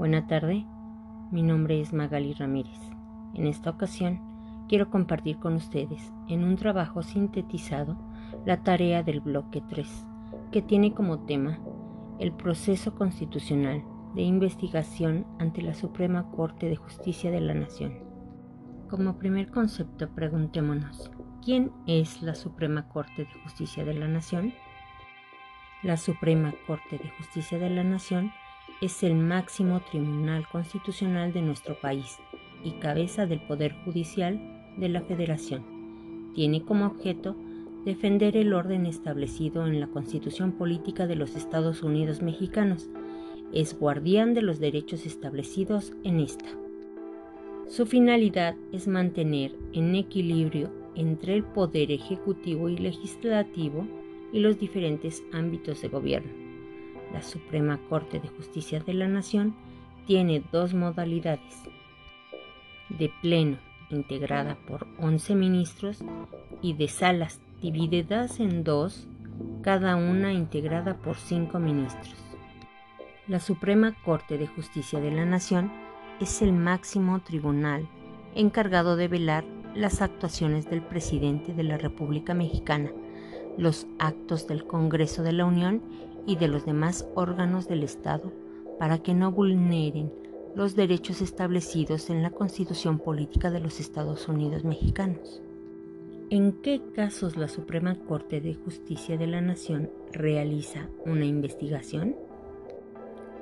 Buena tarde, mi nombre es Magali Ramírez. En esta ocasión quiero compartir con ustedes en un trabajo sintetizado la tarea del bloque 3, que tiene como tema el proceso constitucional de investigación ante la Suprema Corte de Justicia de la Nación. Como primer concepto, preguntémonos, ¿quién es la Suprema Corte de Justicia de la Nación? La Suprema Corte de Justicia de la Nación es el máximo tribunal constitucional de nuestro país y cabeza del Poder Judicial de la Federación. Tiene como objeto defender el orden establecido en la Constitución Política de los Estados Unidos Mexicanos. Es guardián de los derechos establecidos en esta. Su finalidad es mantener en equilibrio entre el poder ejecutivo y legislativo y los diferentes ámbitos de gobierno. La Suprema Corte de Justicia de la Nación tiene dos modalidades. De pleno, integrada por 11 ministros, y de salas divididas en dos, cada una integrada por cinco ministros. La Suprema Corte de Justicia de la Nación es el máximo tribunal encargado de velar las actuaciones del presidente de la República Mexicana los actos del Congreso de la Unión y de los demás órganos del Estado para que no vulneren los derechos establecidos en la Constitución Política de los Estados Unidos Mexicanos. ¿En qué casos la Suprema Corte de Justicia de la Nación realiza una investigación?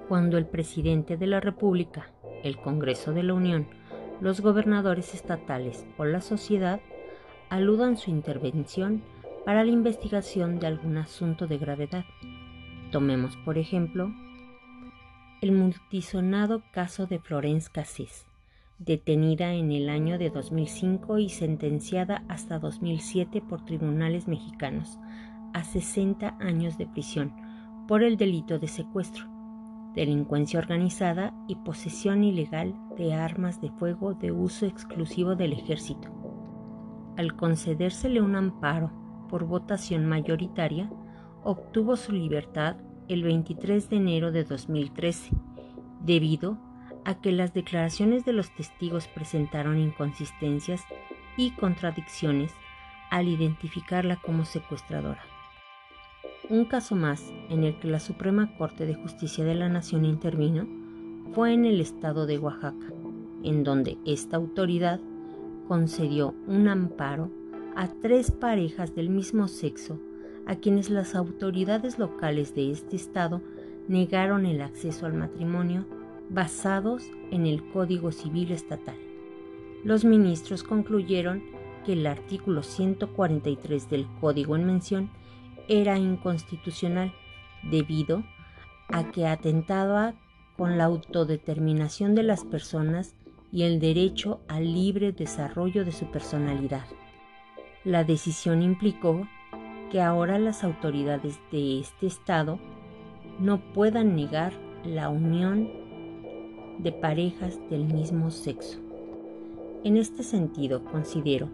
Cuando el presidente de la República, el Congreso de la Unión, los gobernadores estatales o la sociedad aludan su intervención para la investigación de algún asunto de gravedad. Tomemos, por ejemplo, el multisonado caso de Florence Cassés, detenida en el año de 2005 y sentenciada hasta 2007 por tribunales mexicanos a 60 años de prisión por el delito de secuestro, delincuencia organizada y posesión ilegal de armas de fuego de uso exclusivo del ejército. Al concedérsele un amparo por votación mayoritaria, obtuvo su libertad el 23 de enero de 2013, debido a que las declaraciones de los testigos presentaron inconsistencias y contradicciones al identificarla como secuestradora. Un caso más en el que la Suprema Corte de Justicia de la Nación intervino fue en el estado de Oaxaca, en donde esta autoridad concedió un amparo a tres parejas del mismo sexo a quienes las autoridades locales de este estado negaron el acceso al matrimonio basados en el Código Civil Estatal. Los ministros concluyeron que el artículo 143 del Código en mención era inconstitucional debido a que atentaba con la autodeterminación de las personas y el derecho al libre desarrollo de su personalidad. La decisión implicó que ahora las autoridades de este estado no puedan negar la unión de parejas del mismo sexo. En este sentido, considero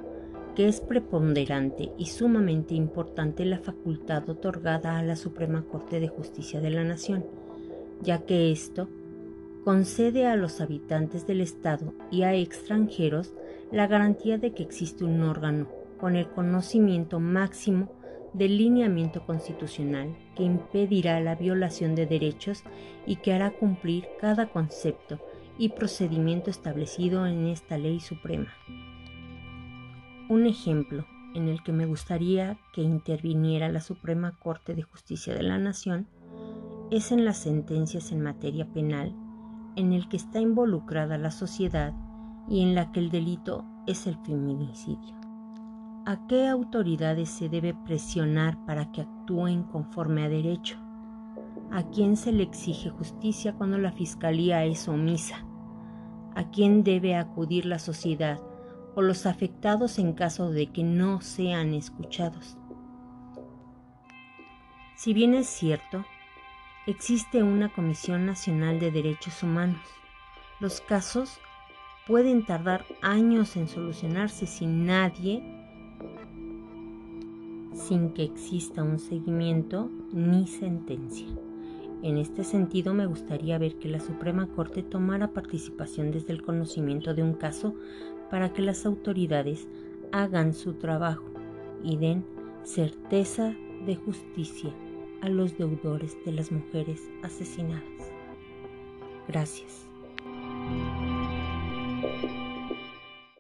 que es preponderante y sumamente importante la facultad otorgada a la Suprema Corte de Justicia de la Nación, ya que esto concede a los habitantes del Estado y a extranjeros la garantía de que existe un órgano con el conocimiento máximo del lineamiento constitucional que impedirá la violación de derechos y que hará cumplir cada concepto y procedimiento establecido en esta ley suprema. Un ejemplo en el que me gustaría que interviniera la Suprema Corte de Justicia de la Nación es en las sentencias en materia penal en el que está involucrada la sociedad y en la que el delito es el feminicidio. ¿A qué autoridades se debe presionar para que actúen conforme a derecho? ¿A quién se le exige justicia cuando la fiscalía es omisa? ¿A quién debe acudir la sociedad o los afectados en caso de que no sean escuchados? Si bien es cierto, existe una Comisión Nacional de Derechos Humanos, los casos pueden tardar años en solucionarse si nadie sin que exista un seguimiento ni sentencia. En este sentido, me gustaría ver que la Suprema Corte tomara participación desde el conocimiento de un caso para que las autoridades hagan su trabajo y den certeza de justicia a los deudores de las mujeres asesinadas. Gracias.